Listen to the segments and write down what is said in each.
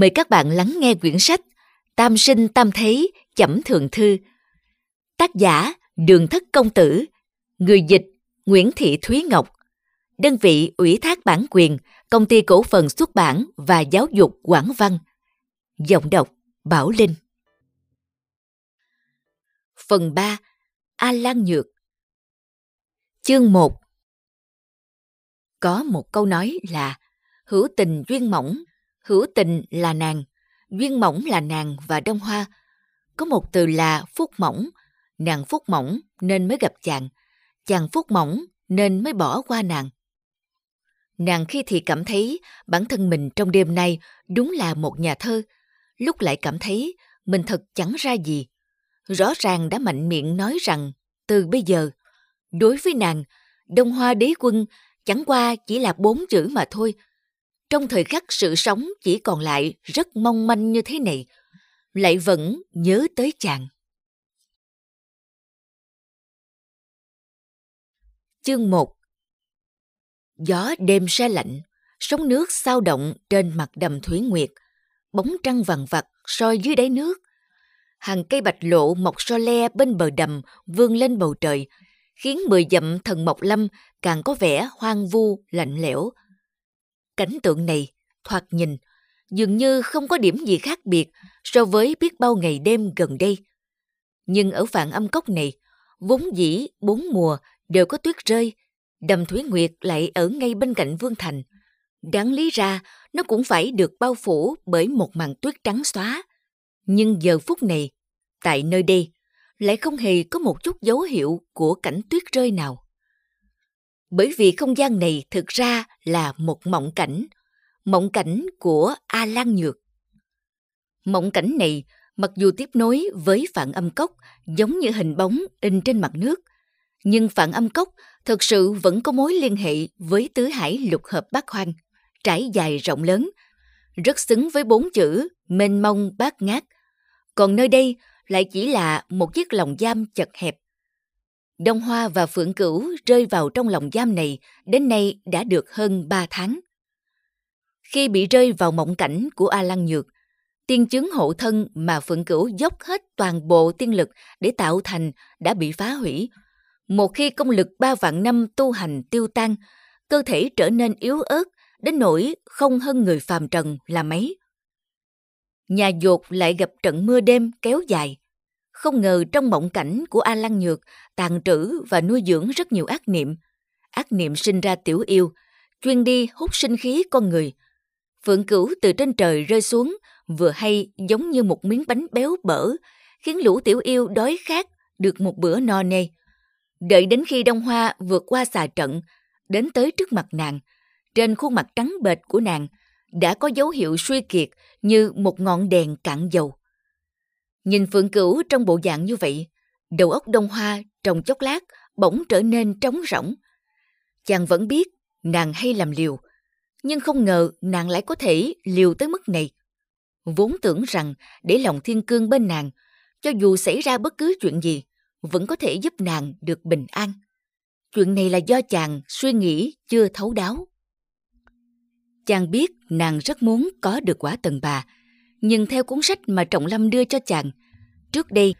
Mời các bạn lắng nghe quyển sách Tam sinh tam thế chẩm thượng thư. Tác giả Đường Thất Công Tử, người dịch Nguyễn Thị Thúy Ngọc, đơn vị ủy thác bản quyền Công ty Cổ phần Xuất bản và Giáo dục Quảng Văn. Giọng đọc Bảo Linh. Phần 3. A Lan Nhược Chương 1 Có một câu nói là hữu tình duyên mỏng hữu tình là nàng, duyên mỏng là nàng và đông hoa. Có một từ là phúc mỏng, nàng phúc mỏng nên mới gặp chàng, chàng phúc mỏng nên mới bỏ qua nàng. Nàng khi thì cảm thấy bản thân mình trong đêm nay đúng là một nhà thơ, lúc lại cảm thấy mình thật chẳng ra gì. Rõ ràng đã mạnh miệng nói rằng từ bây giờ, đối với nàng, Đông Hoa đế quân chẳng qua chỉ là bốn chữ mà thôi – trong thời khắc sự sống chỉ còn lại rất mong manh như thế này, lại vẫn nhớ tới chàng. Chương 1 Gió đêm se lạnh, sóng nước sao động trên mặt đầm Thủy Nguyệt, bóng trăng vằn vặt soi dưới đáy nước. Hàng cây bạch lộ mọc so le bên bờ đầm vươn lên bầu trời, khiến mười dặm thần Mộc Lâm càng có vẻ hoang vu, lạnh lẽo, Cảnh tượng này, thoạt nhìn, dường như không có điểm gì khác biệt so với biết bao ngày đêm gần đây. Nhưng ở vạn âm cốc này, vốn dĩ bốn mùa đều có tuyết rơi, đầm thúy Nguyệt lại ở ngay bên cạnh Vương Thành. Đáng lý ra, nó cũng phải được bao phủ bởi một màn tuyết trắng xóa. Nhưng giờ phút này, tại nơi đây, lại không hề có một chút dấu hiệu của cảnh tuyết rơi nào bởi vì không gian này thực ra là một mộng cảnh, mộng cảnh của A Lan Nhược. Mộng cảnh này mặc dù tiếp nối với phản âm cốc giống như hình bóng in trên mặt nước, nhưng phản âm cốc thực sự vẫn có mối liên hệ với tứ hải lục hợp bát hoang, trải dài rộng lớn, rất xứng với bốn chữ mênh mông bát ngát. Còn nơi đây lại chỉ là một chiếc lồng giam chật hẹp, Đông Hoa và Phượng Cửu rơi vào trong lòng giam này đến nay đã được hơn ba tháng. Khi bị rơi vào mộng cảnh của A Lăng Nhược, tiên chứng hộ thân mà Phượng Cửu dốc hết toàn bộ tiên lực để tạo thành đã bị phá hủy. Một khi công lực ba vạn năm tu hành tiêu tan, cơ thể trở nên yếu ớt đến nỗi không hơn người phàm trần là mấy. Nhà dột lại gặp trận mưa đêm kéo dài, không ngờ trong mộng cảnh của A Lăng Nhược tàn trữ và nuôi dưỡng rất nhiều ác niệm. Ác niệm sinh ra tiểu yêu, chuyên đi hút sinh khí con người. Phượng cửu từ trên trời rơi xuống, vừa hay giống như một miếng bánh béo bở, khiến lũ tiểu yêu đói khát được một bữa no nê. Đợi đến khi Đông Hoa vượt qua xà trận, đến tới trước mặt nàng, trên khuôn mặt trắng bệch của nàng đã có dấu hiệu suy kiệt như một ngọn đèn cạn dầu. Nhìn Phượng Cửu trong bộ dạng như vậy, đầu óc Đông Hoa trong chốc lát bỗng trở nên trống rỗng. Chàng vẫn biết nàng hay làm liều, nhưng không ngờ nàng lại có thể liều tới mức này. Vốn tưởng rằng để lòng thiên cương bên nàng, cho dù xảy ra bất cứ chuyện gì, vẫn có thể giúp nàng được bình an. Chuyện này là do chàng suy nghĩ chưa thấu đáo. Chàng biết nàng rất muốn có được quả tần bà, nhưng theo cuốn sách mà Trọng Lâm đưa cho chàng, trước đây,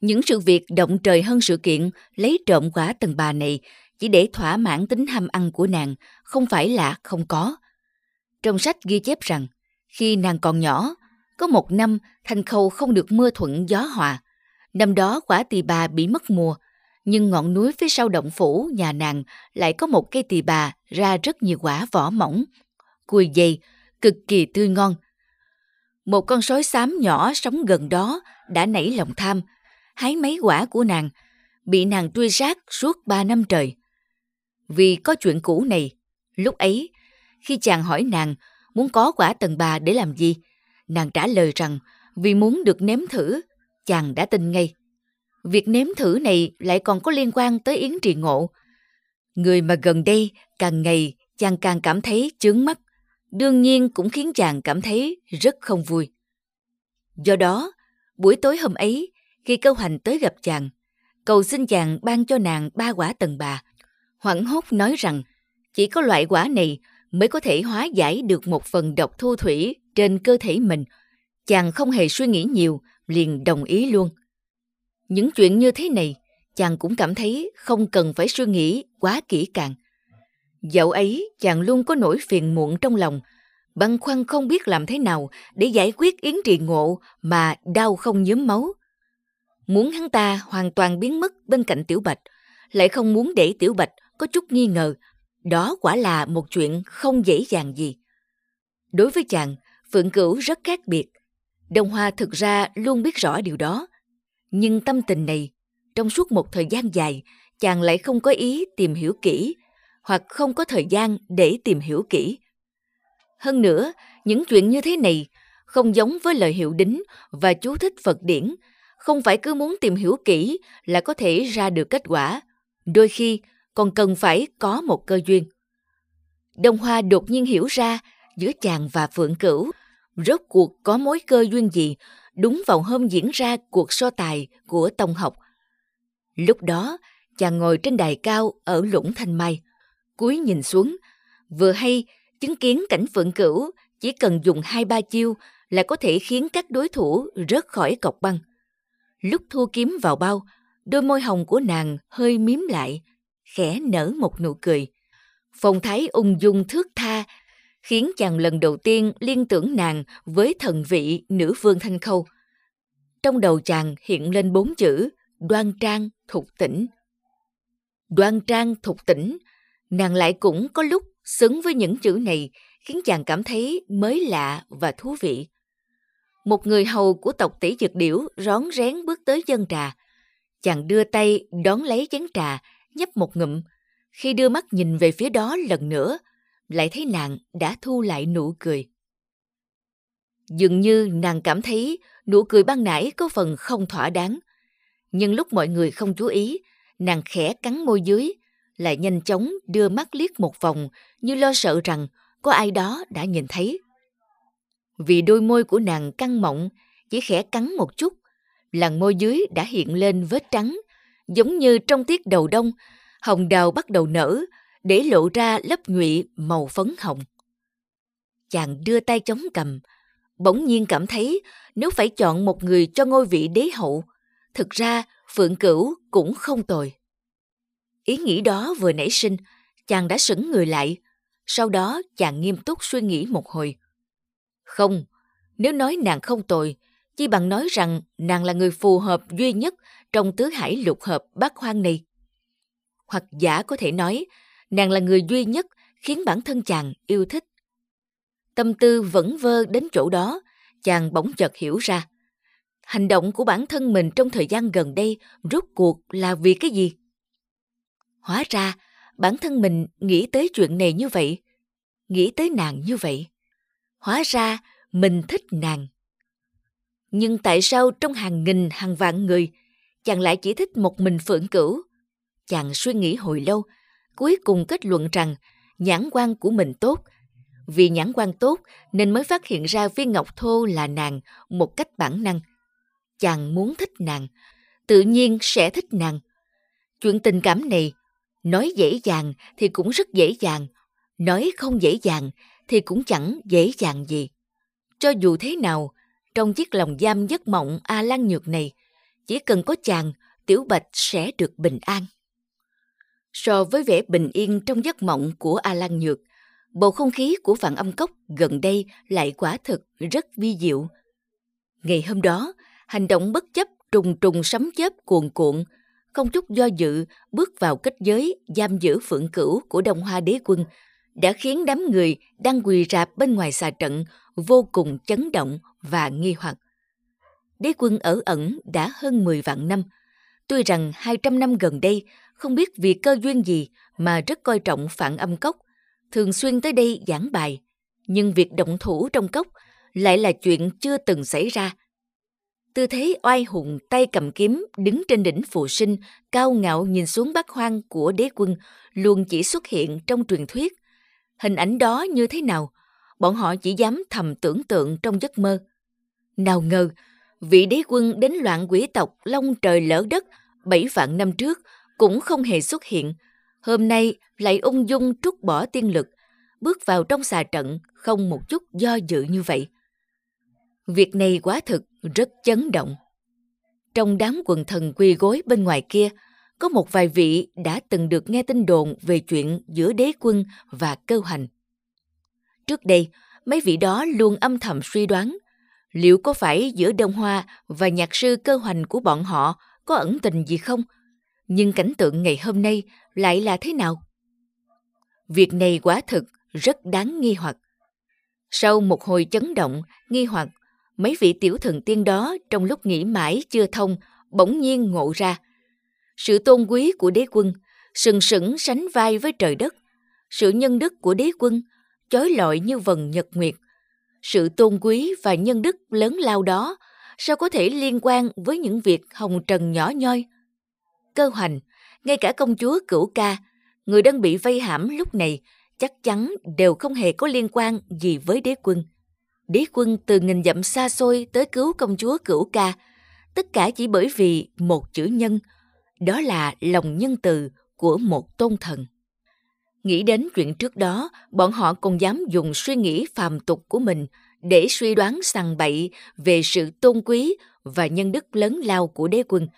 những sự việc động trời hơn sự kiện lấy trộm quả tần bà này chỉ để thỏa mãn tính ham ăn của nàng, không phải là không có. Trong sách ghi chép rằng, khi nàng còn nhỏ, có một năm thành khâu không được mưa thuận gió hòa. Năm đó quả tỳ bà bị mất mùa, nhưng ngọn núi phía sau động phủ nhà nàng lại có một cây tỳ bà ra rất nhiều quả vỏ mỏng, cùi dày, cực kỳ tươi ngon, một con sói xám nhỏ sống gần đó đã nảy lòng tham, hái mấy quả của nàng, bị nàng truy sát suốt ba năm trời. Vì có chuyện cũ này, lúc ấy, Khi chàng hỏi nàng muốn có quả tần bà để làm gì, nàng trả lời rằng vì muốn được nếm thử, chàng đã tin ngay. Việc nếm thử này lại còn có liên quan tới Yến Trì Ngộ. Người mà gần đây càng ngày chàng càng cảm thấy chướng mắt, đương nhiên cũng khiến chàng cảm thấy rất không vui. Do đó, buổi tối hôm ấy, khi câu hành tới gặp chàng, cầu xin chàng ban cho nàng ba quả tần bà. Hoảng hốt nói rằng, chỉ có loại quả này mới có thể hóa giải được một phần độc thu thủy trên cơ thể mình. Chàng không hề suy nghĩ nhiều, liền đồng ý luôn. Những chuyện như thế này, chàng cũng cảm thấy không cần phải suy nghĩ quá kỹ càng. Dạo ấy, chàng luôn có nỗi phiền muộn trong lòng, băn khoăn không biết làm thế nào để giải quyết yến trì ngộ mà đau không nhớm máu. Muốn hắn ta hoàn toàn biến mất bên cạnh Tiểu Bạch, lại không muốn để Tiểu Bạch có chút nghi ngờ. Đó quả là một chuyện không dễ dàng gì. Đối với chàng, Phượng Cửu rất khác biệt. Đông Hoa thực ra luôn biết rõ điều đó. Nhưng tâm tình này, trong suốt một thời gian dài, chàng lại không có ý tìm hiểu kỹ, hoặc không có thời gian để tìm hiểu kỹ. Hơn nữa, những chuyện như thế này không giống với lời hiệu đính và chú thích Phật điển, không phải cứ muốn tìm hiểu kỹ là có thể ra được kết quả. Đôi khi còn cần phải có một cơ duyên. Đông Hoa đột nhiên hiểu ra giữa chàng và Phượng Cửu rốt cuộc có mối cơ duyên gì đúng vào hôm diễn ra cuộc so tài của Tông học. Lúc đó, chàng ngồi trên đài cao ở lũng Thanh Mai, cúi nhìn xuống, vừa hay chứng kiến cảnh Phượng Cửu chỉ cần dùng hai ba chiêu là có thể khiến các đối thủ rớt khỏi cọc băng. Lúc thu kiếm vào bao, đôi môi hồng của nàng hơi miếm lại, khẽ nở một nụ cười. Phong thái ung dung thước tha, khiến chàng lần đầu tiên liên tưởng nàng với thần vị nữ vương thanh khâu. Trong đầu chàng hiện lên bốn chữ đoan trang thục tỉnh. Đoan trang thục tỉnh, nàng lại cũng có lúc xứng với những chữ này khiến chàng cảm thấy mới lạ và thú vị. Một người hầu của tộc tỷ dược điểu rón rén bước tới dân trà. Chàng đưa tay đón lấy chén trà, nhấp một ngụm. Khi đưa mắt nhìn về phía đó lần nữa, lại thấy nàng đã thu lại nụ cười. Dường như nàng cảm thấy nụ cười ban nãy có phần không thỏa đáng. Nhưng lúc mọi người không chú ý, nàng khẽ cắn môi dưới, lại nhanh chóng đưa mắt liếc một vòng như lo sợ rằng có ai đó đã nhìn thấy. Vì đôi môi của nàng căng mọng, chỉ khẽ cắn một chút, làn môi dưới đã hiện lên vết trắng, giống như trong tiết đầu đông, hồng đào bắt đầu nở, để lộ ra lớp nhụy màu phấn hồng. Chàng đưa tay chống cầm, bỗng nhiên cảm thấy nếu phải chọn một người cho ngôi vị đế hậu, thực ra Phượng Cửu cũng không tồi. Ý nghĩ đó vừa nảy sinh, chàng đã sững người lại, sau đó chàng nghiêm túc suy nghĩ một hồi. Không, nếu nói nàng không tồi, chi bằng nói rằng nàng là người phù hợp duy nhất trong tứ hải lục hợp bát hoang này. Hoặc giả có thể nói, nàng là người duy nhất khiến bản thân chàng yêu thích. Tâm tư vẫn vơ đến chỗ đó, chàng bỗng chợt hiểu ra. Hành động của bản thân mình trong thời gian gần đây rốt cuộc là vì cái gì? Hóa ra, bản thân mình nghĩ tới chuyện này như vậy, nghĩ tới nàng như vậy. Hóa ra, mình thích nàng. Nhưng tại sao trong hàng nghìn hàng vạn người, chàng lại chỉ thích một mình phượng cửu? Chàng suy nghĩ hồi lâu, cuối cùng kết luận rằng nhãn quan của mình tốt. Vì nhãn quan tốt nên mới phát hiện ra viên ngọc thô là nàng một cách bản năng. Chàng muốn thích nàng, tự nhiên sẽ thích nàng. Chuyện tình cảm này, nói dễ dàng thì cũng rất dễ dàng, nói không dễ dàng thì cũng chẳng dễ dàng gì. Cho dù thế nào, trong chiếc lòng giam giấc mộng A Lan Nhược này, chỉ cần có chàng, Tiểu Bạch sẽ được bình an. So với vẻ bình yên trong giấc mộng của A Lan Nhược, bầu không khí của vạn âm cốc gần đây lại quả thực rất vi diệu. Ngày hôm đó, hành động bất chấp trùng trùng sấm chớp cuồn cuộn, không chút do dự bước vào kết giới giam giữ phượng cửu của Đông Hoa đế quân đã khiến đám người đang quỳ rạp bên ngoài xà trận vô cùng chấn động và nghi hoặc. Đế quân ở ẩn đã hơn 10 vạn năm. Tuy rằng 200 năm gần đây không biết vì cơ duyên gì mà rất coi trọng phản âm cốc, thường xuyên tới đây giảng bài, nhưng việc động thủ trong cốc lại là chuyện chưa từng xảy ra. Tư thế oai hùng tay cầm kiếm đứng trên đỉnh phù sinh, cao ngạo nhìn xuống bát hoang của đế quân luôn chỉ xuất hiện trong truyền thuyết. Hình ảnh đó như thế nào? Bọn họ chỉ dám thầm tưởng tượng trong giấc mơ. Nào ngờ, vị đế quân đến loạn quỷ tộc long trời lỡ đất bảy vạn năm trước cũng không hề xuất hiện. Hôm nay lại ung dung trút bỏ tiên lực, bước vào trong xà trận không một chút do dự như vậy. Việc này quá thực rất chấn động. Trong đám quần thần quy gối bên ngoài kia, có một vài vị đã từng được nghe tin đồn về chuyện giữa đế quân và cơ hành. Trước đây, mấy vị đó luôn âm thầm suy đoán liệu có phải giữa Đông Hoa và nhạc sư cơ hoành của bọn họ có ẩn tình gì không? Nhưng cảnh tượng ngày hôm nay lại là thế nào? Việc này quả thực rất đáng nghi hoặc. Sau một hồi chấn động, nghi hoặc, mấy vị tiểu thần tiên đó trong lúc nghĩ mãi chưa thông, bỗng nhiên ngộ ra. Sự tôn quý của đế quân, sừng sững sánh vai với trời đất. Sự nhân đức của đế quân, chói lọi như vần nhật nguyệt. Sự tôn quý và nhân đức lớn lao đó sao có thể liên quan với những việc hồng trần nhỏ nhoi? Cơ hoành, ngay cả công chúa cửu ca, người đang bị vây hãm lúc này chắc chắn đều không hề có liên quan gì với đế quân. Đế quân từ nghìn dặm xa xôi tới cứu công chúa cửu ca, tất cả chỉ bởi vì một chữ nhân, đó là lòng nhân từ của một tôn thần. Nghĩ đến chuyện trước đó, bọn họ còn dám dùng suy nghĩ phàm tục của mình để suy đoán sằng bậy về sự tôn quý và nhân đức lớn lao của đế quân.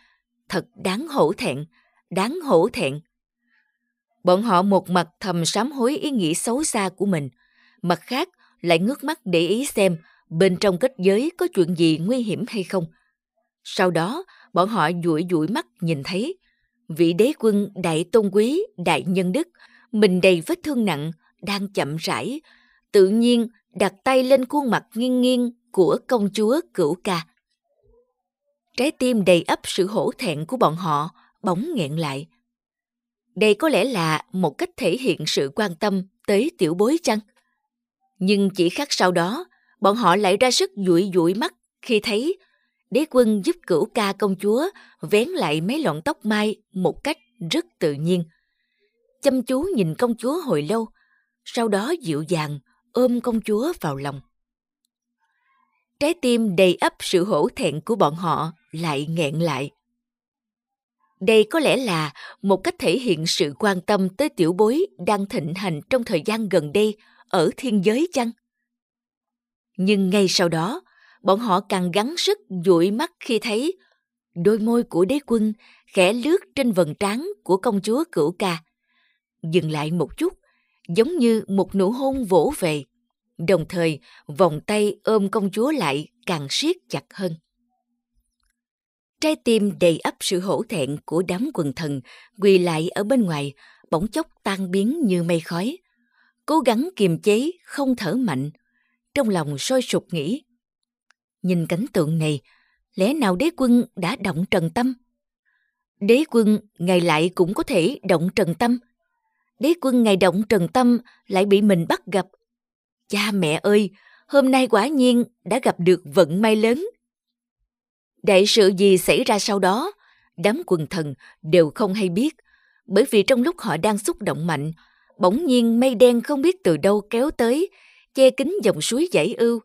Thật đáng hổ thẹn, đáng hổ thẹn. Bọn họ một mặt thầm sám hối ý nghĩ xấu xa của mình, mặt khác lại ngước mắt để ý xem bên trong kết giới có chuyện gì nguy hiểm hay không. Sau đó, bọn họ dụi dụi mắt nhìn thấy vị đế quân đại tôn quý, đại nhân đức, mình đầy vết thương nặng, đang chậm rãi, tự nhiên đặt tay lên khuôn mặt nghiêng nghiêng của công chúa cửu ca. Trái tim đầy ấp sự hổ thẹn của bọn họ bỗng nghẹn lại. Đây có lẽ là một cách thể hiện sự quan tâm tới tiểu bối chăng? Nhưng chỉ khắc sau đó, bọn họ lại ra sức dụi dụi mắt khi thấy đế quân giúp cửu ca công chúa vén lại mấy lọn tóc mai một cách rất tự nhiên. Chăm chú nhìn công chúa hồi lâu, sau đó dịu dàng ôm công chúa vào lòng. Trái tim đầy ấp sự hổ thẹn của bọn họ lại nghẹn lại. Đây có lẽ là một cách thể hiện sự quan tâm tới tiểu bối đang thịnh hành trong thời gian gần đây ở thiên giới chăng? Nhưng ngay sau đó, bọn họ càng gắng sức dụi mắt khi thấy đôi môi của đế quân khẽ lướt trên vầng trán của công chúa cửu ca. Dừng lại một chút, giống như một nụ hôn vỗ về, đồng thời vòng tay ôm công chúa lại càng siết chặt hơn. Trái tim đầy ắp sự hổ thẹn của đám quần thần quỳ lại ở bên ngoài, bỗng chốc tan biến như mây khói. Cố gắng kiềm chế, không thở mạnh. Trong lòng sôi sục nghĩ. Nhìn cảnh tượng này, lẽ nào đế quân đã động trần tâm? Đế quân ngày lại cũng có thể động trần tâm. Đế quân ngày động trần tâm lại bị mình bắt gặp. Cha mẹ ơi, hôm nay quả nhiên đã gặp được vận may lớn Đại sự gì xảy ra sau đó, đám quần thần đều không hay biết, bởi vì trong lúc họ đang xúc động mạnh, bỗng nhiên mây đen không biết từ đâu kéo tới, che kín dòng suối dãy ưu,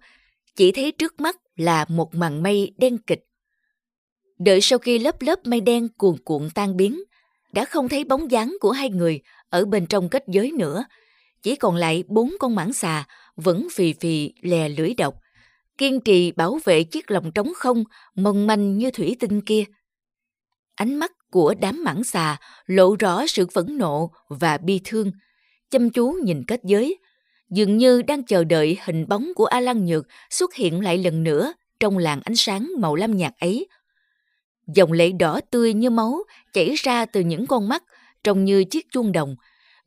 chỉ thấy trước mắt là một màn mây đen kịch. Đợi sau khi lớp lớp mây đen cuồn cuộn tan biến, đã không thấy bóng dáng của hai người ở bên trong kết giới nữa, chỉ còn lại bốn con mãng xà vẫn phì phì lè lưỡi độc, kiên trì bảo vệ chiếc lòng trống không mong manh như thủy tinh kia. Ánh mắt của đám mãng xà lộ rõ sự phẫn nộ và bi thương, chăm chú nhìn kết giới, dường như đang chờ đợi hình bóng của A Lan Nhược xuất hiện lại lần nữa trong làn ánh sáng màu lam nhạt ấy. Dòng lệ đỏ tươi như máu chảy ra từ những con mắt trông như chiếc chuông đồng,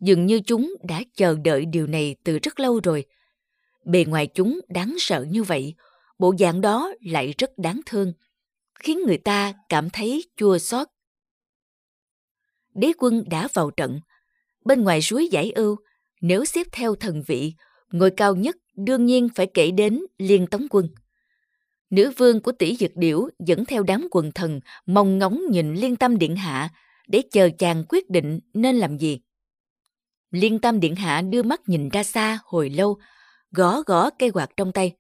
dường như chúng đã chờ đợi điều này từ rất lâu rồi. Bề ngoài chúng đáng sợ như vậy, bộ dạng đó lại rất đáng thương, khiến người ta cảm thấy chua xót. Đế quân đã vào trận. Bên ngoài suối giải ưu, Nếu xếp theo thần vị, ngôi cao nhất đương nhiên phải kể đến Liên Tống Quân. Nữ vương của tỷ dực điểu dẫn theo đám quần thần mong ngóng nhìn Liên Tâm Điện Hạ để chờ chàng quyết định nên làm gì. Liên Tâm Điện Hạ đưa mắt nhìn ra xa hồi lâu, gõ gõ cây quạt trong tay.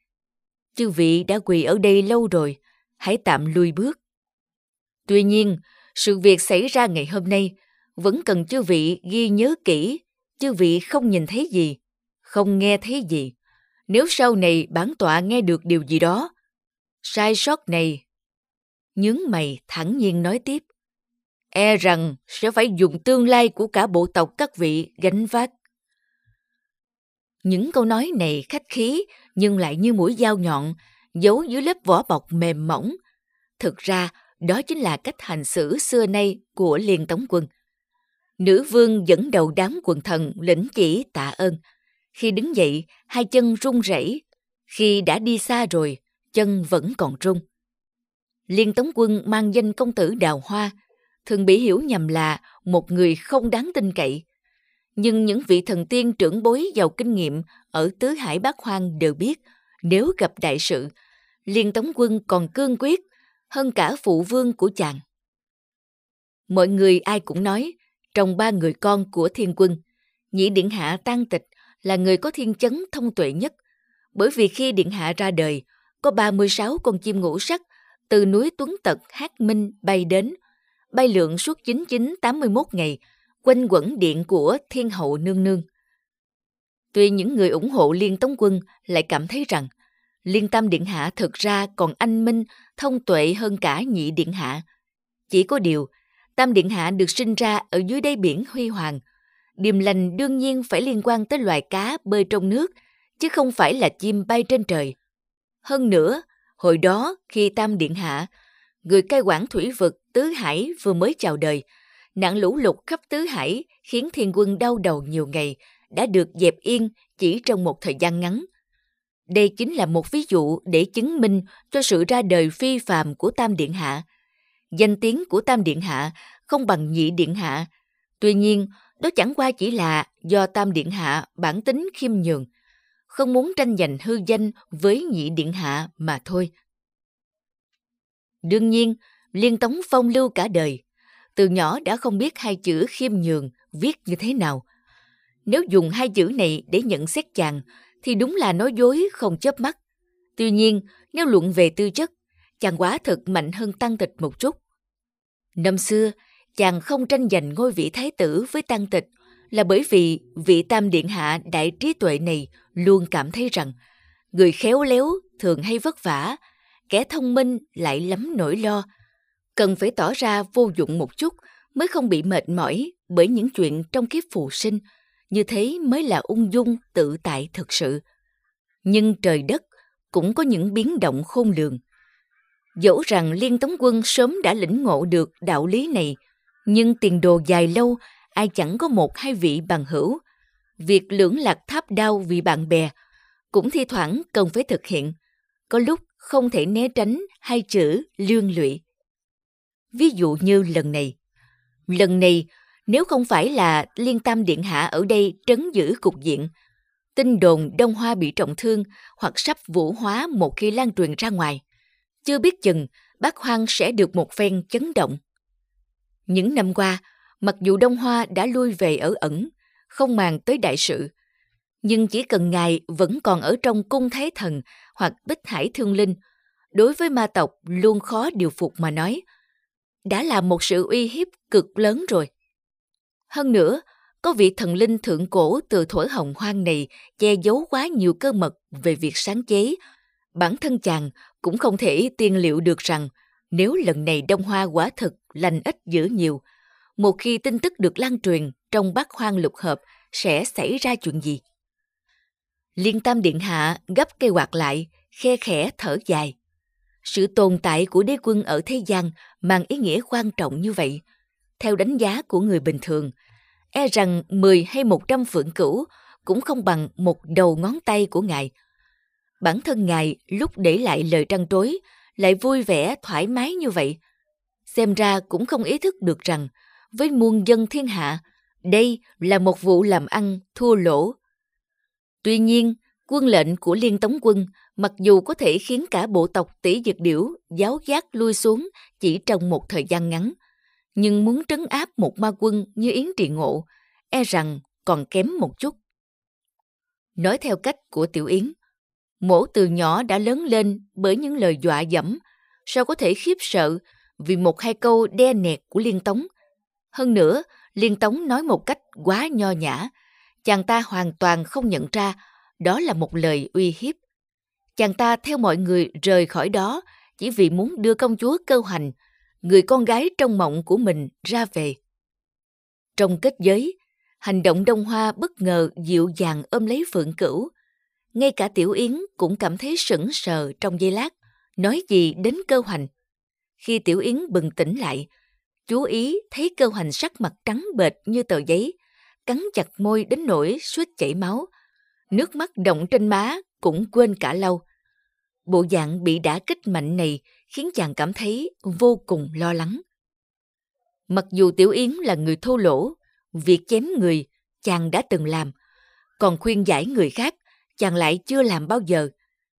Chư vị đã quỳ ở đây lâu rồi, hãy tạm lui bước. Tuy nhiên, sự việc xảy ra ngày hôm nay vẫn cần chư vị ghi nhớ kỹ, chư vị không nhìn thấy gì, không nghe thấy gì. Nếu sau này bản tọa nghe được điều gì đó, sai sót này. Nhướng mày thẳng nhiên nói tiếp. E rằng sẽ phải dùng tương lai của cả bộ tộc các vị gánh vác. Những câu nói này khách khí nhưng lại như mũi dao nhọn, giấu dưới lớp vỏ bọc mềm mỏng. Thực ra, đó chính là cách hành xử xưa nay của Liên Tống quân. Nữ vương dẫn đầu đám quần thần lĩnh chỉ tạ ơn. Khi đứng dậy, hai chân run rẩy. Khi đã đi xa rồi, chân vẫn còn run. Liên Tống quân mang danh công tử đào hoa, thường bị hiểu nhầm là một người không đáng tin cậy. Nhưng những vị thần tiên trưởng bối giàu kinh nghiệm ở tứ hải bát hoang đều biết, nếu gặp đại sự, Liên Tống quân còn cương quyết hơn cả phụ vương của chàng. Mọi người ai cũng nói, trong ba người con của thiên quân, nhị điện hạ tan tịch là người có thiên chấn thông tuệ nhất, bởi vì khi điện hạ ra đời, có 36 con chim ngũ sắc từ núi Tuấn Tật Hát Minh bay đến, bay lượn suốt 9981 ngày, quanh quẩn điện của thiên hậu nương nương. Tuy những người ủng hộ Liên Tống Quân lại cảm thấy rằng Liên Tam Điện Hạ thực ra còn anh minh, thông tuệ hơn cả nhị Điện Hạ. Chỉ có điều, Tam Điện Hạ được sinh ra ở dưới đáy biển huy hoàng. Điềm lành đương nhiên phải liên quan tới loài cá bơi trong nước, chứ không phải là chim bay trên trời. Hơn nữa, hồi đó khi Tam Điện Hạ, người cai quản thủy vực Tứ Hải vừa mới chào đời, nạn lũ lụt khắp Tứ Hải khiến thiên quân đau đầu nhiều ngày, đã được dẹp yên chỉ trong một thời gian ngắn. Đây chính là một ví dụ để chứng minh cho sự ra đời phi phàm của Tam Điện Hạ. Danh tiếng của Tam Điện Hạ không bằng Nhị Điện Hạ. Tuy nhiên, đó chẳng qua chỉ là do Tam Điện Hạ bản tính khiêm nhường, không muốn tranh giành hư danh với Nhị Điện Hạ mà thôi. Đương nhiên, Liên Tống phong lưu cả đời, từ nhỏ đã không biết hai chữ khiêm nhường viết như thế nào. Nếu dùng hai chữ này để nhận xét chàng, thì đúng là nói dối không chớp mắt. Tuy nhiên, nếu luận về tư chất, chàng quá thực mạnh hơn tăng tịch một chút. Năm xưa, chàng không tranh giành ngôi vị thái tử với tăng tịch là bởi vì vị tam điện hạ đại trí tuệ này luôn cảm thấy rằng người khéo léo thường hay vất vả, kẻ thông minh lại lắm nỗi lo. Cần phải tỏ ra vô dụng một chút mới không bị mệt mỏi bởi những chuyện trong kiếp phù sinh – như thế mới là ung dung tự tại thực sự nhưng trời đất cũng có những biến động khôn lường dẫu rằng liên tống quân sớm đã lĩnh ngộ được đạo lý này nhưng tiền đồ dài lâu ai chẳng có một hai vị bằng hữu. Việc lưỡng lạc tháp đau vì bạn bè cũng thi thoảng cần phải thực hiện có lúc không thể né tránh hai chữ lương lụy. Ví dụ như lần này. Lần này nếu không phải là Liên Tam Điện Hạ ở đây trấn giữ cục diện, tin đồn Đông Hoa bị trọng thương hoặc sắp vũ hóa một khi lan truyền ra ngoài, chưa biết chừng bác Hoang sẽ được một phen chấn động. Những năm qua, mặc dù Đông Hoa đã lui về ở ẩn, không màng tới đại sự, nhưng chỉ cần ngài vẫn còn ở trong cung thái thần hoặc bích hải thương linh, đối với ma tộc luôn khó điều phục mà nói, đã là một sự uy hiếp cực lớn rồi. Hơn nữa, có vị thần linh thượng cổ từ thổi hồng hoang này che giấu quá nhiều cơ mật về việc sáng chế. Bản thân chàng cũng không thể tiên liệu được rằng nếu lần này Đông Hoa quả thực lành ít dữ nhiều, một khi tin tức được lan truyền trong bát hoang lục hợp sẽ xảy ra chuyện gì. Liên Tam Điện Hạ gấp cây quạt lại, khe khẽ thở dài. Sự tồn tại của đế quân ở thế gian mang ý nghĩa quan trọng như vậy. Theo đánh giá của người bình thường, e rằng 10 hay 100 phượng cửu cũng không bằng một đầu ngón tay của ngài. Bản thân ngài lúc để lại lời trăn trối lại vui vẻ thoải mái như vậy. Xem ra cũng không ý thức được rằng với muôn dân thiên hạ, Đây là một vụ làm ăn thua lỗ. Tuy nhiên, quân lệnh của Liên Tống quân mặc dù có thể khiến cả bộ tộc tỷ dược điểu giáo giác lui xuống chỉ trong một thời gian ngắn, nhưng muốn trấn áp một ma quân như Yến Trị Ngộ, e rằng còn kém một chút. Nói theo cách của Tiểu Yến, mổ từ nhỏ đã lớn lên bởi những lời dọa dẫm, sao có thể khiếp sợ vì một hai câu đe nẹt của Liên Tống. Hơn nữa, Liên Tống nói một cách quá nho nhã, chàng ta hoàn toàn không nhận ra đó là một lời uy hiếp. Chàng ta theo mọi người rời khỏi đó chỉ vì muốn đưa công chúa cơ hành, người con gái trong mộng của mình ra về. Trong kết giới, hành động đông hoa bất ngờ dịu dàng ôm lấy phượng cửu. Ngay cả tiểu yến cũng cảm thấy sững sờ trong giây lát, nói gì đến cơ hoành. Khi tiểu yến bừng tỉnh lại, chú ý thấy cơ hoành sắc mặt trắng bệch như tờ giấy, cắn chặt môi đến nỗi suýt chảy máu. Nước mắt động trên má cũng quên cả lâu. Bộ dạng bị đả kích mạnh này khiến chàng cảm thấy vô cùng lo lắng. Mặc dù Tiểu Yến là người thô lỗ, việc chém người chàng đã từng làm, còn khuyên giải người khác chàng lại chưa làm bao giờ,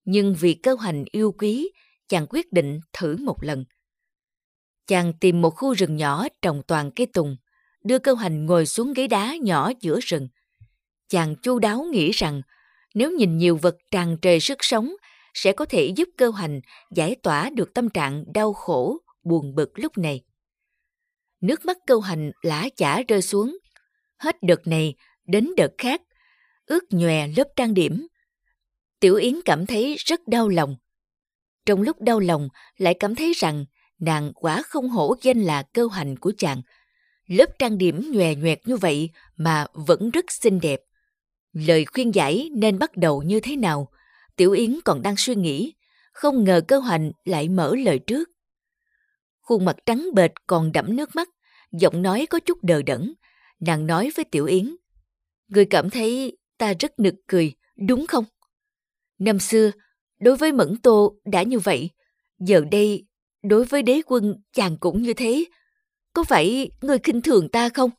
nhưng vì cơ hành yêu quý, chàng quyết định thử một lần. Chàng tìm một khu rừng nhỏ trồng toàn cây tùng, đưa cơ hành ngồi xuống ghế đá nhỏ giữa rừng. Chàng chu đáo nghĩ rằng nếu nhìn nhiều vật tràn trề sức sống sẽ có thể giúp cơ hành giải tỏa được tâm trạng đau khổ, buồn bực lúc này. Nước mắt cơ hành lã chả rơi xuống. Hết đợt này đến đợt khác, ướt nhòe lớp trang điểm. Tiểu Yến cảm thấy rất đau lòng. Trong lúc đau lòng lại cảm thấy rằng nàng quả không hổ danh là cơ hành của chàng. Lớp trang điểm nhòe nhoẹt như vậy mà vẫn rất xinh đẹp. Lời khuyên giải nên bắt đầu như thế nào? Tiểu Yến còn đang suy nghĩ, không ngờ cơ hành lại mở lời trước. Khuôn mặt trắng bệch còn đẫm nước mắt, giọng nói có chút đờ đẫn. Nàng nói với Tiểu Yến, Người cảm thấy ta rất nực cười, đúng không? Năm xưa, đối với Mẫn Tô đã như vậy, giờ đây, đối với đế quân chàng cũng như thế. Có phải người khinh thường ta không?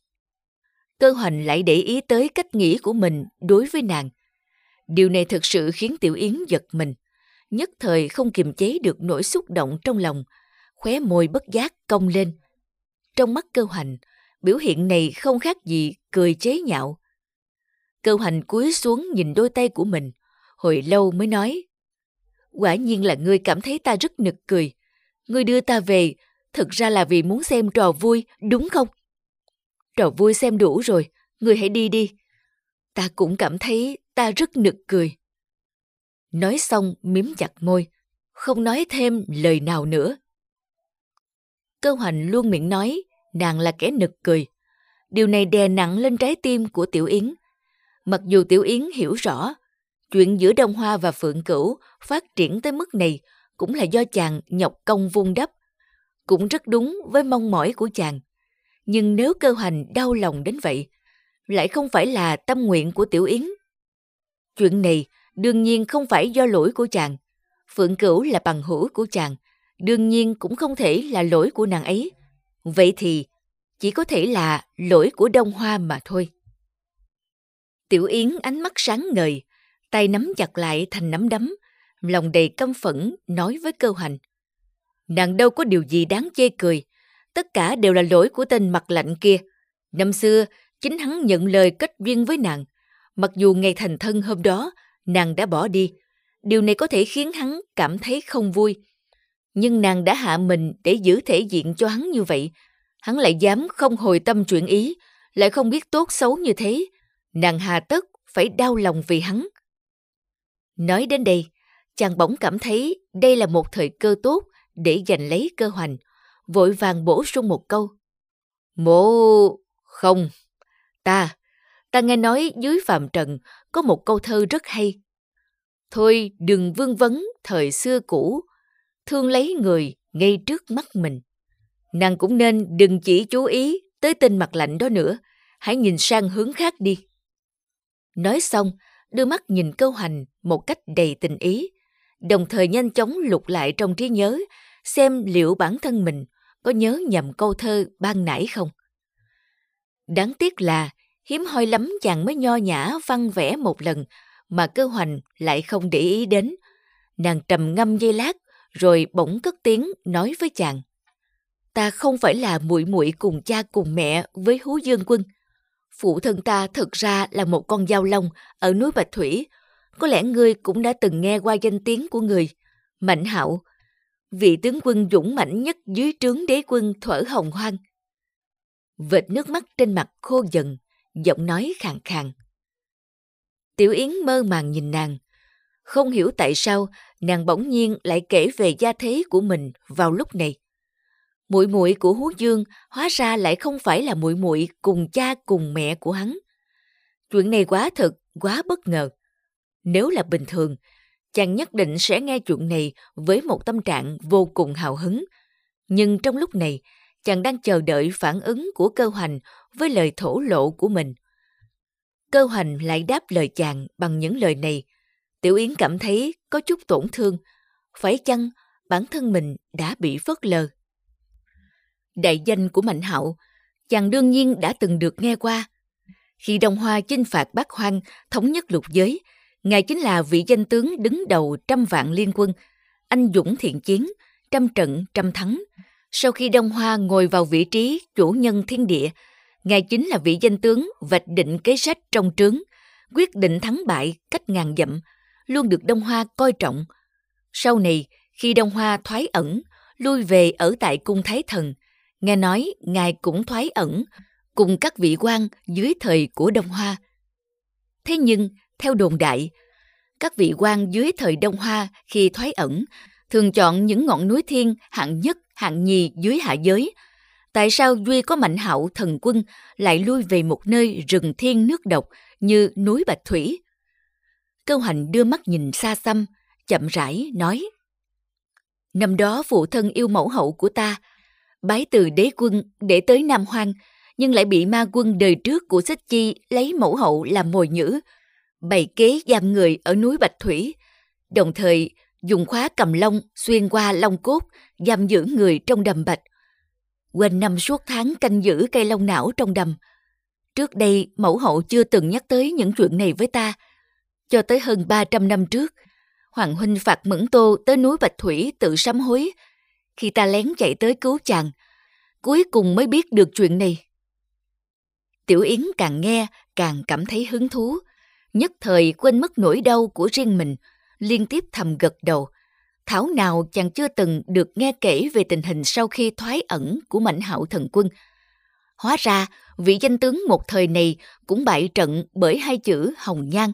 Cơ hoành lại để ý tới cách nghĩ của mình đối với nàng. Điều này thực sự khiến Tiểu Yến giật mình, nhất thời không kiềm chế được nỗi xúc động trong lòng, khóe môi bất giác cong lên. Trong mắt cơ hoành, biểu hiện này không khác gì cười chế nhạo. Cơ Hành cúi xuống nhìn đôi tay của mình, hồi lâu mới nói. Quả nhiên là ngươi cảm thấy ta rất nực cười. Ngươi đưa ta về, thực ra là vì muốn xem trò vui, đúng không? Trò vui xem đủ rồi, ngươi hãy đi đi. Ta cũng cảm thấy ta rất nực cười. Nói xong miếm chặt môi, không nói thêm lời nào nữa. Cơ hoành luôn miệng nói nàng là kẻ nực cười. Điều này đè nặng lên trái tim của Tiểu Yến. Mặc dù Tiểu Yến hiểu rõ, chuyện giữa Đông Hoa và Phượng Cửu phát triển tới mức này cũng là do chàng nhọc công vun đắp. Cũng rất đúng với mong mỏi của chàng. Nhưng nếu cơ hành đau lòng đến vậy, lại không phải là tâm nguyện của Tiểu Yến. Chuyện này đương nhiên không phải do lỗi của chàng. Phượng Cửu là bằng hữu của chàng, đương nhiên cũng không thể là lỗi của nàng ấy. Vậy thì chỉ có thể là lỗi của Đông Hoa mà thôi. Tiểu Yến ánh mắt sáng ngời, tay nắm chặt lại thành nắm đấm, lòng đầy căm phẫn nói với cơ hành. Nàng đâu có điều gì đáng chê cười, tất cả đều là lỗi của tên mặt lạnh kia. Năm xưa, chính hắn nhận lời kết duyên với nàng. Mặc dù ngày thành thân hôm đó, nàng đã bỏ đi. Điều này có thể khiến hắn cảm thấy không vui. Nhưng nàng đã hạ mình để giữ thể diện cho hắn như vậy. Hắn lại dám không hồi tâm chuyển ý, lại không biết tốt xấu như thế. Nàng hà tất phải đau lòng vì hắn. Nói đến đây, chàng bỗng cảm thấy đây là một thời cơ tốt để giành lấy cơ hoành, vội vàng bổ sung một câu. Mộ... không, ta, ta nghe nói dưới phạm trần có một câu thơ rất hay. Thôi đừng vương vấn thời xưa cũ, thương lấy người ngay trước mắt mình. Nàng cũng nên đừng chỉ chú ý tới tên mặt lạnh đó nữa, hãy nhìn sang hướng khác đi. Nói xong, đưa mắt nhìn câu hành một cách đầy tình ý, đồng thời nhanh chóng lục lại trong trí nhớ xem liệu bản thân mình có nhớ nhầm câu thơ ban nãy không. Đáng tiếc là hiếm hoi lắm chàng mới nho nhã văn vẽ một lần mà cơ hoành lại không để ý đến. Nàng trầm ngâm giây lát rồi bỗng cất tiếng nói với chàng. Ta không phải là muội muội cùng cha cùng mẹ với Hú Dương Quân. Phụ thân ta thực ra là một con dao long ở núi Bạch Thủy. Có lẽ ngươi cũng đã từng nghe qua danh tiếng của người. Mạnh hạo, vị tướng quân dũng mãnh nhất dưới trướng đế quân thuở hồng hoang. Vệt nước mắt trên mặt khô dần, giọng nói khàn khàn. Tiểu Yến mơ màng nhìn nàng. Không hiểu tại sao nàng bỗng nhiên lại kể về gia thế của mình vào lúc này. Muội muội của Hú Dương hóa ra lại không phải là muội muội cùng cha cùng mẹ của hắn. Chuyện này quá thật, quá bất ngờ. Nếu là bình thường, chàng nhất định sẽ nghe chuyện này với một tâm trạng vô cùng hào hứng. Nhưng trong lúc này, chàng đang chờ đợi phản ứng của cơ hoành với lời thổ lộ của mình. Cơ hoành lại đáp lời chàng bằng những lời này. Tiểu Yến cảm thấy có chút tổn thương. Phải chăng bản thân mình đã bị phớt lờ? Đại danh của Mạnh Hạo, chàng đương nhiên đã từng được nghe qua. Khi Đông Hoa chinh phạt Bắc Hoang, thống nhất lục giới, Ngài chính là vị danh tướng đứng đầu trăm vạn liên quân, anh dũng thiện chiến, trăm trận trăm thắng. Sau khi Đông Hoa ngồi vào vị trí chủ nhân thiên địa, Ngài chính là vị danh tướng vạch định kế sách trong trướng, quyết định thắng bại cách ngàn dặm, luôn được Đông Hoa coi trọng. Sau này, khi Đông Hoa thoái ẩn, lui về ở tại cung Thái Thần, nghe nói Ngài cũng thoái ẩn, cùng các vị quan dưới thời của Đông Hoa. Thế nhưng, theo đồn đại, các vị quan dưới thời Đông Hoa khi thoái ẩn thường chọn những ngọn núi thiên hạng nhất, hạng nhì dưới hạ giới. Tại sao duy có mạnh hạo thần quân lại lui về một nơi rừng thiên nước độc như núi Bạch Thủy? Câu hành đưa mắt nhìn xa xăm, chậm rãi nói. Năm đó phụ thân yêu mẫu hậu của ta, bái từ đế quân để tới Nam Hoang, nhưng lại bị ma quân đời trước của Xích Chi lấy mẫu hậu làm mồi nhữ, bày kế giam người ở núi Bạch Thủy, đồng thời dùng khóa cầm long xuyên qua long cốt, giam giữ người trong đầm bạch. Quanh năm suốt tháng canh giữ cây long não trong đầm. Trước đây, mẫu hậu chưa từng nhắc tới những chuyện này với ta. Cho tới hơn 300 năm trước, Hoàng Huynh phạt Mẫn Tô tới núi Bạch Thủy tự sám hối. Khi ta lén chạy tới cứu chàng, cuối cùng mới biết được chuyện này. Tiểu Yến càng nghe, càng cảm thấy hứng thú nhất thời quên mất nỗi đau của riêng mình, liên tiếp thầm gật đầu. Thảo nào chàng chưa từng được nghe kể về tình hình sau khi thoái ẩn của mảnh hạo thần quân. Hóa ra, vị danh tướng một thời này cũng bại trận bởi hai chữ hồng nhan.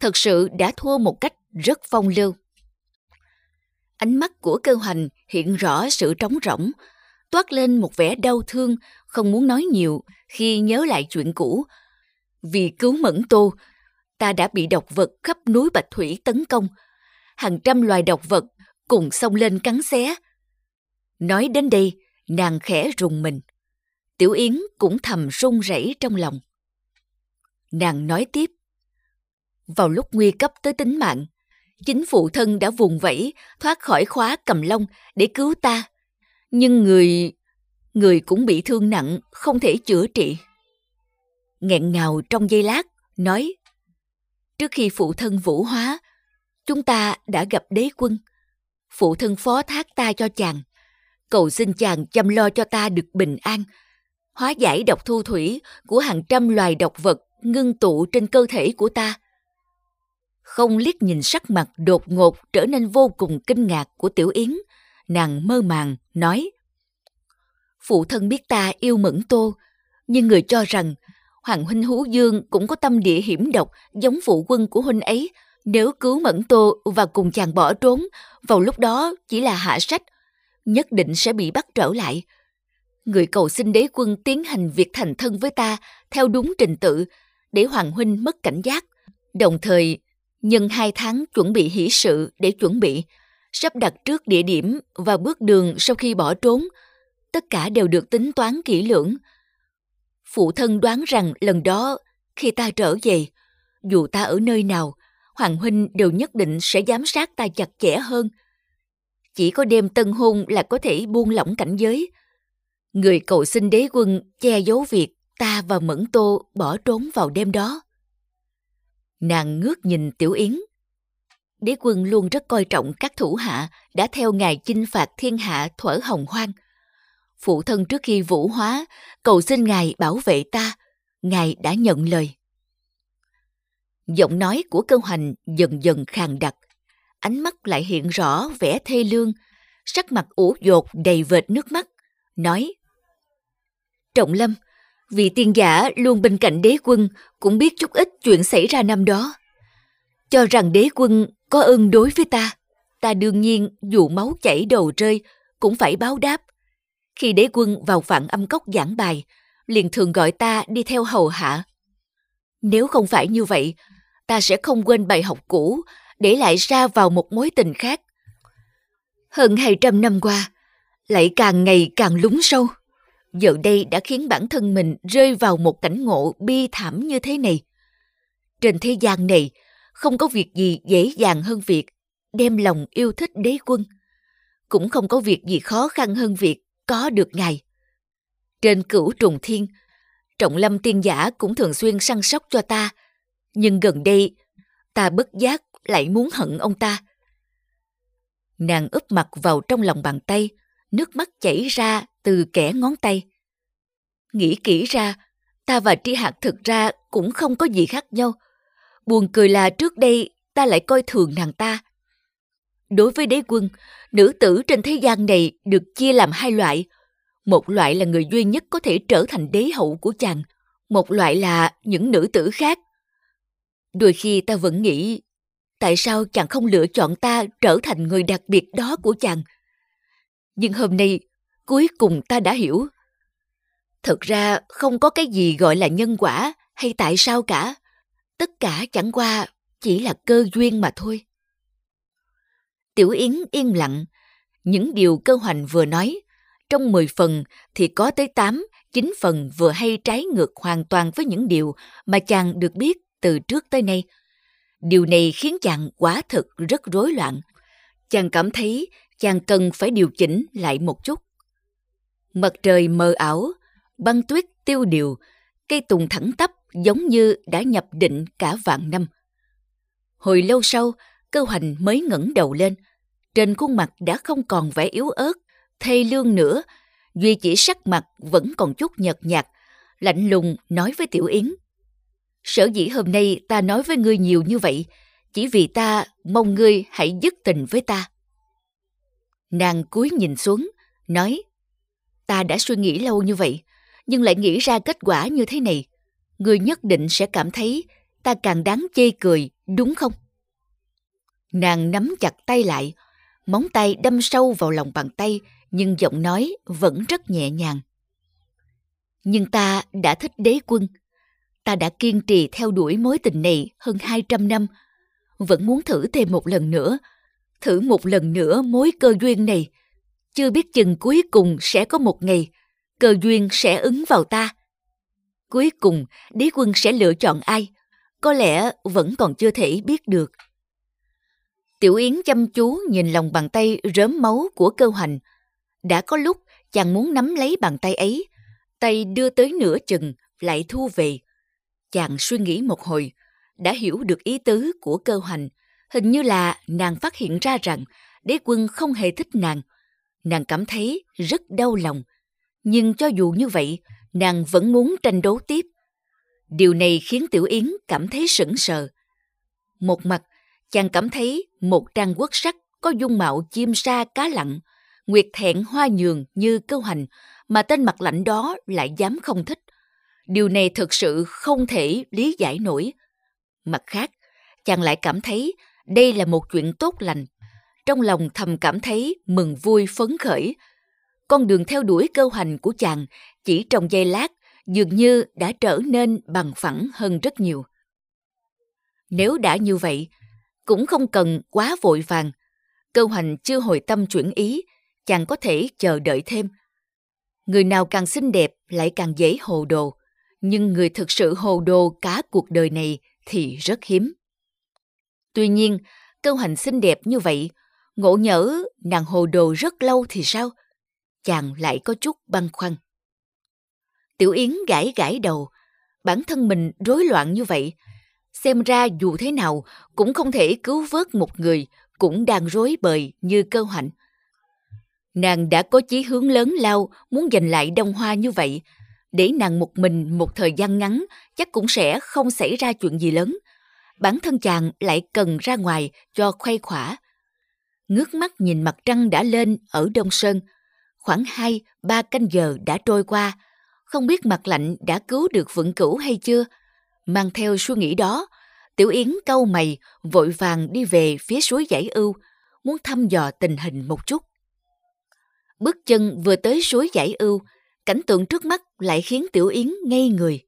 Thật sự đã thua một cách rất phong lưu. Ánh mắt của cơ hoành hiện rõ sự trống rỗng, toát lên một vẻ đau thương, không muốn nói nhiều khi nhớ lại chuyện cũ. Vì cứu mẫn tô, ta đã bị độc vật khắp núi Bạch Thủy tấn công. Hàng trăm loài độc vật cùng xông lên cắn xé. Nói đến đây, nàng khẽ rùng mình. Tiểu Yến cũng thầm run rẩy trong lòng. Nàng nói tiếp. Vào lúc nguy cấp tới tính mạng, chính phụ thân đã vùng vẫy thoát khỏi khóa cầm long để cứu ta. Nhưng người... người cũng bị thương nặng, không thể chữa trị. Nghẹn ngào trong giây lát, nói Trước khi phụ thân vũ hóa, chúng ta đã gặp đế quân. Phụ thân phó thác ta cho chàng, cầu xin chàng chăm lo cho ta được bình an, hóa giải độc thu thủy của hàng trăm loài độc vật ngưng tụ trên cơ thể của ta. Không liếc nhìn sắc mặt đột ngột trở nên vô cùng kinh ngạc của Tiểu Yến, nàng mơ màng, nói Phụ thân biết ta yêu mẫn tô, nhưng người cho rằng Hoàng huynh Hú Dương cũng có tâm địa hiểm độc giống phụ quân của huynh ấy. Nếu cứu Mẫn Tô và cùng chàng bỏ trốn, vào lúc đó chỉ là hạ sách, nhất định sẽ bị bắt trở lại. Người cầu xin đế quân tiến hành việc thành thân với ta theo đúng trình tự để Hoàng huynh mất cảnh giác. Đồng thời, nhân hai tháng chuẩn bị hỷ sự để chuẩn bị, sắp đặt trước địa điểm và bước đường sau khi bỏ trốn. Tất cả đều được tính toán kỹ lưỡng, Phụ thân đoán rằng lần đó, khi ta trở về, dù ta ở nơi nào, Hoàng Huynh đều nhất định sẽ giám sát ta chặt chẽ hơn. Chỉ có đêm tân hôn là có thể buông lỏng cảnh giới. Người cầu xin đế quân che giấu việc ta và Mẫn Tô bỏ trốn vào đêm đó. Nàng ngước nhìn Tiểu Yến. Đế quân luôn rất coi trọng các thủ hạ đã theo ngài chinh phạt thiên hạ thuở hồng hoang. Phụ thân trước khi vũ hóa, cầu xin ngài bảo vệ ta, ngài đã nhận lời. Giọng nói của cơ hoành dần dần khàn đặc, ánh mắt lại hiện rõ vẻ thê lương, sắc mặt ủ dột đầy vệt nước mắt, nói Trọng Lâm, vị tiên giả luôn bên cạnh đế quân cũng biết chút ít chuyện xảy ra năm đó. Cho rằng đế quân có ơn đối với ta, ta đương nhiên dù máu chảy đầu rơi cũng phải báo đáp. Khi đế quân vào phản âm cốc giảng bài, liền thường gọi ta đi theo hầu hạ. Nếu không phải như vậy, ta sẽ không quên bài học cũ, để lại ra vào một mối tình khác. Hơn 200 năm qua, lại càng ngày càng lún sâu. Giờ đây đã khiến bản thân mình rơi vào một cảnh ngộ bi thảm như thế này. Trên thế gian này, không có việc gì dễ dàng hơn việc đem lòng yêu thích đế quân. Cũng không có việc gì khó khăn hơn việc có được ngài. Trên cửu trùng thiên, Trọng Lâm tiên giả cũng thường xuyên săn sóc cho ta. Nhưng gần đây, ta bất giác lại muốn hận ông ta. Nàng úp mặt vào trong lòng bàn tay, nước mắt chảy ra từ kẻ ngón tay. Nghĩ kỹ ra, ta và Tri Hạc thực ra cũng không có gì khác nhau. Buồn cười là trước đây ta lại coi thường nàng ta. Đối với đế quân, nữ tử trên thế gian này được chia làm hai loại. Một loại là người duy nhất có thể trở thành đế hậu của chàng, một loại là những nữ tử khác. Đôi khi ta vẫn nghĩ, tại sao chàng không lựa chọn ta trở thành người đặc biệt đó của chàng? Nhưng hôm nay, cuối cùng ta đã hiểu. Thật ra không có cái gì gọi là nhân quả hay tại sao cả. Tất cả chẳng qua chỉ là cơ duyên mà thôi. Tiểu Yến yên lặng. Những điều cơ hoành vừa nói, trong 10 phần thì có tới 8, 9 phần vừa hay trái ngược hoàn toàn với những điều mà chàng được biết từ trước tới nay. Điều này khiến chàng quả thực rất rối loạn. Chàng cảm thấy chàng cần phải điều chỉnh lại một chút. Mặt trời mờ ảo, băng tuyết tiêu điều, cây tùng thẳng tắp giống như đã nhập định cả vạn năm. Hồi lâu sau, cơ hoành mới ngẩng đầu lên. Trên khuôn mặt đã không còn vẻ yếu ớt, thay lương nữa. Duy chỉ sắc mặt vẫn còn chút nhợt nhạt, lạnh lùng nói với Tiểu Yến. Sở dĩ hôm nay ta nói với ngươi nhiều như vậy, chỉ vì ta mong ngươi hãy dứt tình với ta. Nàng cúi nhìn xuống, nói, ta đã suy nghĩ lâu như vậy, nhưng lại nghĩ ra kết quả như thế này. người nhất định sẽ cảm thấy ta càng đáng chê cười, đúng không? Nàng nắm chặt tay lại, móng tay đâm sâu vào lòng bàn tay, nhưng giọng nói vẫn rất nhẹ nhàng. Nhưng ta đã thích đế quân. Ta đã kiên trì theo đuổi mối tình này hơn 200 năm. Vẫn muốn thử thêm một lần nữa. Thử một lần nữa mối cơ duyên này. Chưa biết chừng cuối cùng sẽ có một ngày cơ duyên sẽ ứng vào ta. Cuối cùng, đế quân sẽ lựa chọn ai? Có lẽ vẫn còn chưa thể biết được. Tiểu Yến chăm chú nhìn lòng bàn tay rớm máu của cơ hoành. Đã có lúc chàng muốn nắm lấy bàn tay ấy, tay đưa tới nửa chừng, lại thu về. Chàng suy nghĩ một hồi, đã hiểu được ý tứ của cơ hoành. Hình như là nàng phát hiện ra rằng đế quân không hề thích nàng. Nàng cảm thấy rất đau lòng. Nhưng cho dù như vậy, nàng vẫn muốn tranh đấu tiếp. Điều này khiến Tiểu Yến cảm thấy sững sờ. Một mặt, chàng cảm thấy một trang quốc sắc có dung mạo chim sa cá lặng, nguyệt thẹn hoa nhường như câu hành, mà tên mặt lạnh đó lại dám không thích. Điều này thực sự không thể lý giải nổi. Mặt khác, chàng lại cảm thấy đây là một chuyện tốt lành. Trong lòng thầm cảm thấy mừng vui phấn khởi. Con đường theo đuổi cơ hoành của chàng chỉ trong giây lát dường như đã trở nên bằng phẳng hơn rất nhiều. Nếu đã như vậy, cũng không cần quá vội vàng. Cơ hoành chưa hồi tâm chuyển ý, chàng có thể chờ đợi thêm. Người nào càng xinh đẹp lại càng dễ hồ đồ, nhưng người thực sự hồ đồ cả cuộc đời này thì rất hiếm. Tuy nhiên, cơ hoành xinh đẹp như vậy, ngộ nhỡ nàng hồ đồ rất lâu thì sao? Chàng lại có chút băn khoăn. Tiểu Yến gãi gãi đầu, bản thân mình rối loạn như vậy. Xem ra dù thế nào cũng không thể cứu vớt một người cũng đang rối bời như cơ hạnh. Nàng đã có chí hướng lớn lao muốn giành lại đông hoa như vậy, để nàng một mình một thời gian ngắn chắc cũng sẽ không xảy ra chuyện gì lớn. Bản thân chàng lại cần ra ngoài cho khuây khỏa. Ngước mắt nhìn mặt trăng đã lên ở Đông Sơn. Khoảng hai ba canh giờ đã trôi qua, không biết mặt lạnh đã cứu được vượng cửu hay chưa. Mang theo suy nghĩ đó, Tiểu Yến câu mày vội vàng đi về phía suối giải ưu, muốn thăm dò tình hình một chút. Bước chân vừa tới suối giải ưu, cảnh tượng trước mắt lại khiến Tiểu Yến ngây người.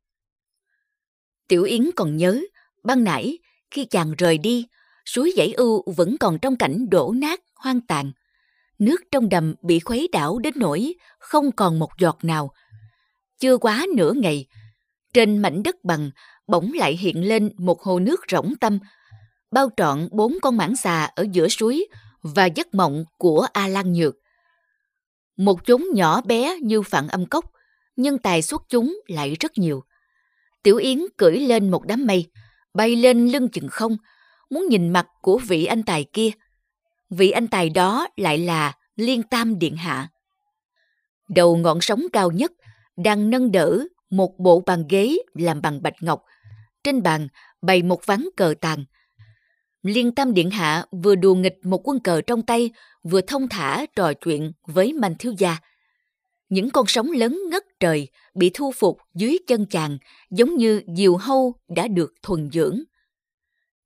Tiểu Yến còn nhớ, ban nãy khi chàng rời đi, suối dãy ưu vẫn còn trong cảnh đổ nát, hoang tàn. Nước trong đầm bị khuấy đảo đến nỗi không còn một giọt nào. Chưa quá nửa ngày, trên mảnh đất bằng bỗng lại hiện lên một hồ nước rỗng tâm, bao trọn bốn con mãng xà ở giữa suối và giấc mộng của A Lan Nhược. Một chúng nhỏ bé như phản âm cốc, nhưng tài xuất chúng lại rất nhiều. Tiểu Yến cưỡi lên một đám mây, bay lên lưng chừng không, muốn nhìn mặt của vị anh tài kia. Vị anh tài đó lại là Liên Tam Điện Hạ. Đầu ngọn sóng cao nhất đang nâng đỡ một bộ bàn ghế làm bằng bạch ngọc. Trên bàn bày một ván cờ tàn. Liên Tam Điện Hạ vừa đùa nghịch một quân cờ trong tay, vừa thông thả trò chuyện với Mạnh Thiếu Gia. Những con sóng lớn ngất trời bị thu phục dưới chân chàng giống như diều hâu đã được thuần dưỡng.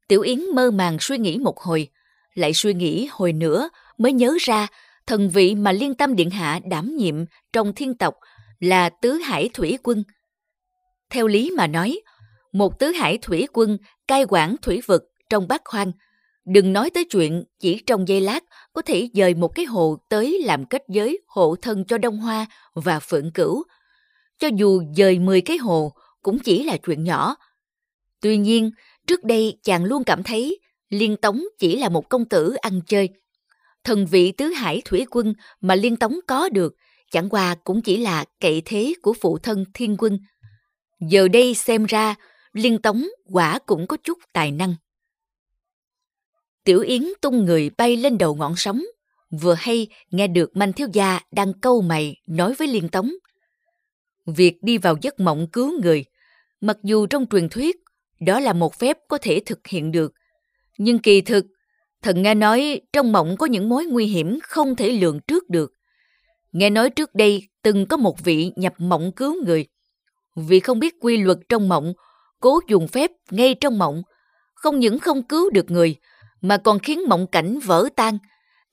Tiểu Yến mơ màng suy nghĩ một hồi, lại suy nghĩ hồi nữa mới nhớ ra thần vị mà Liên Tâm Điện Hạ đảm nhiệm trong thiên tộc là Tứ Hải Thủy Quân. Theo lý mà nói, một Tứ Hải Thủy Quân cai quản thủy vực trong bát hoang, đừng nói tới chuyện chỉ trong giây lát có thể dời một cái hồ tới làm kết giới hộ thân cho Đông Hoa và Phượng Cửu. Cho dù dời 10 cái hồ cũng chỉ là chuyện nhỏ. Tuy nhiên, trước đây chàng luôn cảm thấy Liên Tống chỉ là một công tử ăn chơi. Thần vị tứ hải thủy quân mà Liên Tống có được chẳng qua cũng chỉ là cậy thế của phụ thân thiên quân. Giờ đây xem ra, Liên Tống quả cũng có chút tài năng. Tiểu Yến tung người bay lên đầu ngọn sóng, vừa hay nghe được Manh Thiếu Gia đang câu mày nói với Liên Tống. Việc đi vào giấc mộng cứu người, mặc dù trong truyền thuyết đó là một phép có thể thực hiện được, nhưng kỳ thực, thần nghe nói trong mộng có những mối nguy hiểm không thể lường trước được. Nghe nói trước đây từng có một vị nhập mộng cứu người. Vì không biết quy luật trong mộng, cố dùng phép ngay trong mộng, không những không cứu được người, mà còn khiến mộng cảnh vỡ tan.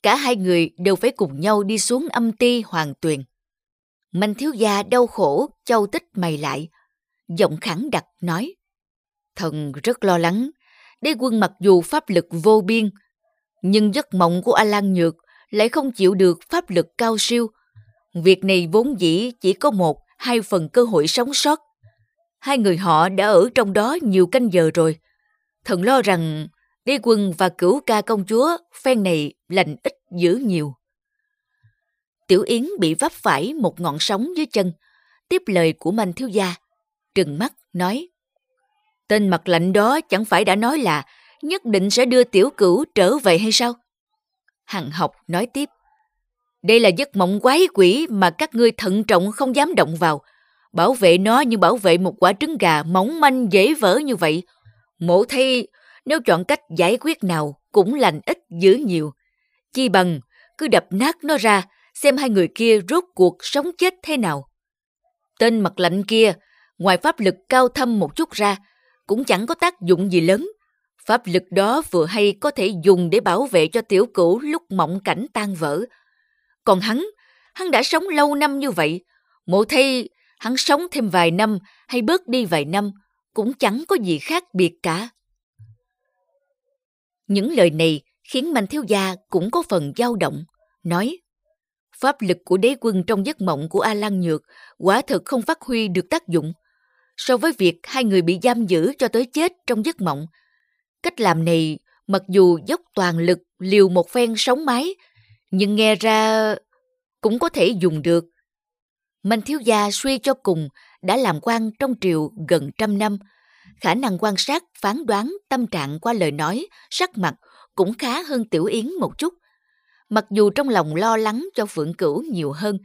Cả hai người đều phải cùng nhau đi xuống âm ti hoàng tuyền. manh thiếu gia đau khổ, châu tích mày lại. Giọng khẳng đặc nói. Thần rất lo lắng. Đế quân mặc dù pháp lực vô biên, nhưng giấc mộng của A Lan Nhược lại không chịu được pháp lực cao siêu. Việc này vốn dĩ chỉ có một, hai phần cơ hội sống sót. Hai người họ đã ở trong đó nhiều canh giờ rồi. Thần lo rằng Đế quân và cửu ca công chúa phen này lành ít dữ nhiều. Tiểu Yến bị vấp phải một ngọn sóng dưới chân, tiếp lời của Manh thiếu gia, trừng mắt nói Tên mặt lạnh đó chẳng phải đã nói là nhất định sẽ đưa tiểu cửu trở về hay sao? Hằng học nói tiếp Đây là giấc mộng quái quỷ mà các ngươi thận trọng không dám động vào. Bảo vệ nó như bảo vệ một quả trứng gà mỏng manh dễ vỡ như vậy. Mộ thay nếu chọn cách giải quyết nào cũng lành ít dữ nhiều. Chi bằng cứ đập nát nó ra xem hai người kia rốt cuộc sống chết thế nào. Tên mặt lạnh kia, ngoài pháp lực cao thâm một chút ra, cũng chẳng có tác dụng gì lớn. Pháp lực đó vừa hay có thể dùng để bảo vệ cho tiểu cửu lúc mộng cảnh tan vỡ. Còn hắn, hắn đã sống lâu năm như vậy. Mộ thay, hắn sống thêm vài năm hay bớt đi vài năm, cũng chẳng có gì khác biệt cả. Những lời này khiến Mạnh Thiếu Gia cũng có phần dao động, nói Pháp lực của đế quân trong giấc mộng của A Lan Nhược quả thực không phát huy được tác dụng. So với việc hai người bị giam giữ cho tới chết trong giấc mộng, cách làm này mặc dù dốc toàn lực liều một phen sống mái, nhưng nghe ra cũng có thể dùng được. Mạnh thiếu gia suy cho cùng đã làm quan trong triều gần trăm năm, khả năng quan sát, phán đoán tâm trạng qua lời nói, sắc mặt cũng khá hơn Tiểu Yến một chút. Mặc dù trong lòng lo lắng cho Phượng Cửu nhiều hơn,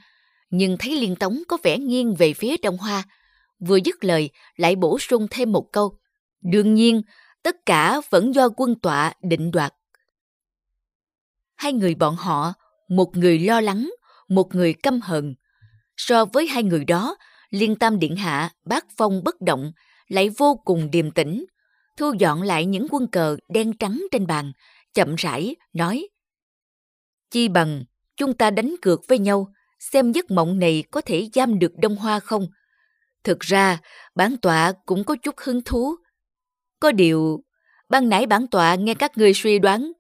nhưng thấy Liên Tống có vẻ nghiêng về phía Đông Hoa. Vừa dứt lời, lại bổ sung thêm một câu. Đương nhiên, tất cả vẫn do quân tọa định đoạt. Hai người bọn họ, một người lo lắng, một người căm hận. So với hai người đó, Liên Tam Điện Hạ, bác phong bất động, lại vô cùng điềm tĩnh, thu dọn lại những quân cờ đen trắng trên bàn, chậm rãi, nói Chi bằng, chúng ta đánh cược với nhau, xem giấc mộng này có thể giam được Đông Hoa không. Thực ra, bản tọa cũng có chút hứng thú. Có điều, ban nãy bản tọa nghe các người suy đoán,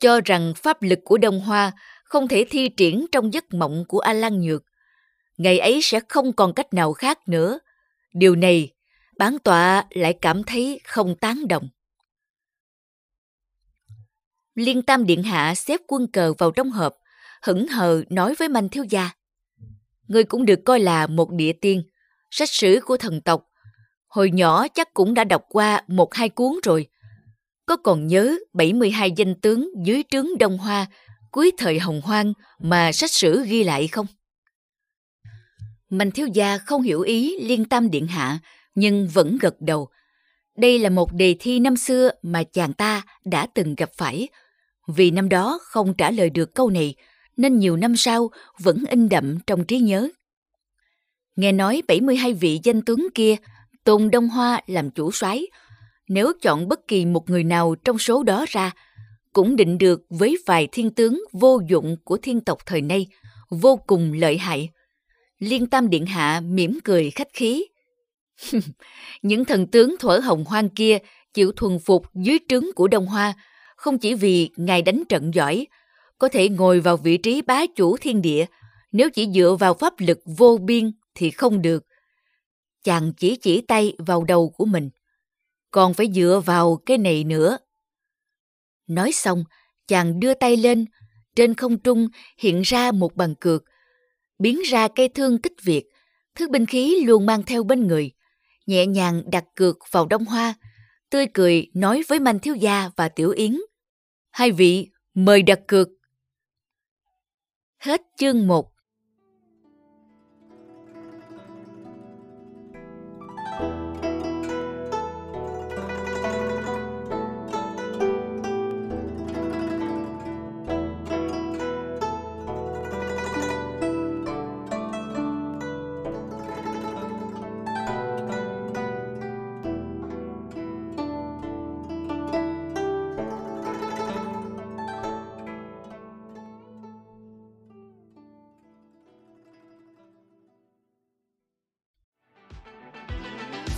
cho rằng pháp lực của Đông Hoa không thể thi triển trong giấc mộng của A Lan Nhược. Ngày ấy sẽ không còn cách nào khác nữa. Điều này, bản tọa lại cảm thấy không tán đồng. Liên Tam Điện Hạ xếp quân cờ vào trong hộp, hững hờ nói với Manh Thiếu Gia. Người cũng được coi là một địa tiên, sách sử của thần tộc. Hồi nhỏ chắc cũng đã đọc qua một hai cuốn rồi. Có còn nhớ 72 danh tướng dưới trướng Đông Hoa cuối thời Hồng Hoang mà sách sử ghi lại không? Mạnh thiếu gia không hiểu ý liên tam điện hạ, nhưng vẫn gật đầu. Đây là một đề thi năm xưa mà chàng ta đã từng gặp phải. Vì năm đó không trả lời được câu này, nên nhiều năm sau vẫn in đậm trong trí nhớ. Nghe nói 72 vị danh tướng kia, Tôn Đông Hoa làm chủ soái nếu chọn bất kỳ một người nào trong số đó ra, cũng định được với vài thiên tướng vô dụng của thiên tộc thời nay, vô cùng lợi hại. Liên Tam Điện Hạ mỉm cười khách khí. Những thần tướng thuở hồng hoang kia chịu thuần phục dưới trướng của Đông Hoa, không chỉ vì ngài đánh trận giỏi, có thể ngồi vào vị trí bá chủ thiên địa, nếu chỉ dựa vào pháp lực vô biên thì không được. Chàng chỉ chỉ tay vào đầu của mình, còn phải dựa vào cái này nữa. Nói xong, chàng đưa tay lên, trên không trung hiện ra một bàn cược, biến ra cây thương kích việt, thứ binh khí luôn mang theo bên người, nhẹ nhàng đặt cược vào đông hoa, tươi cười nói với Manh Thiếu Gia và Tiểu Yến. Hai vị, mời đặt cược. Hết chương 1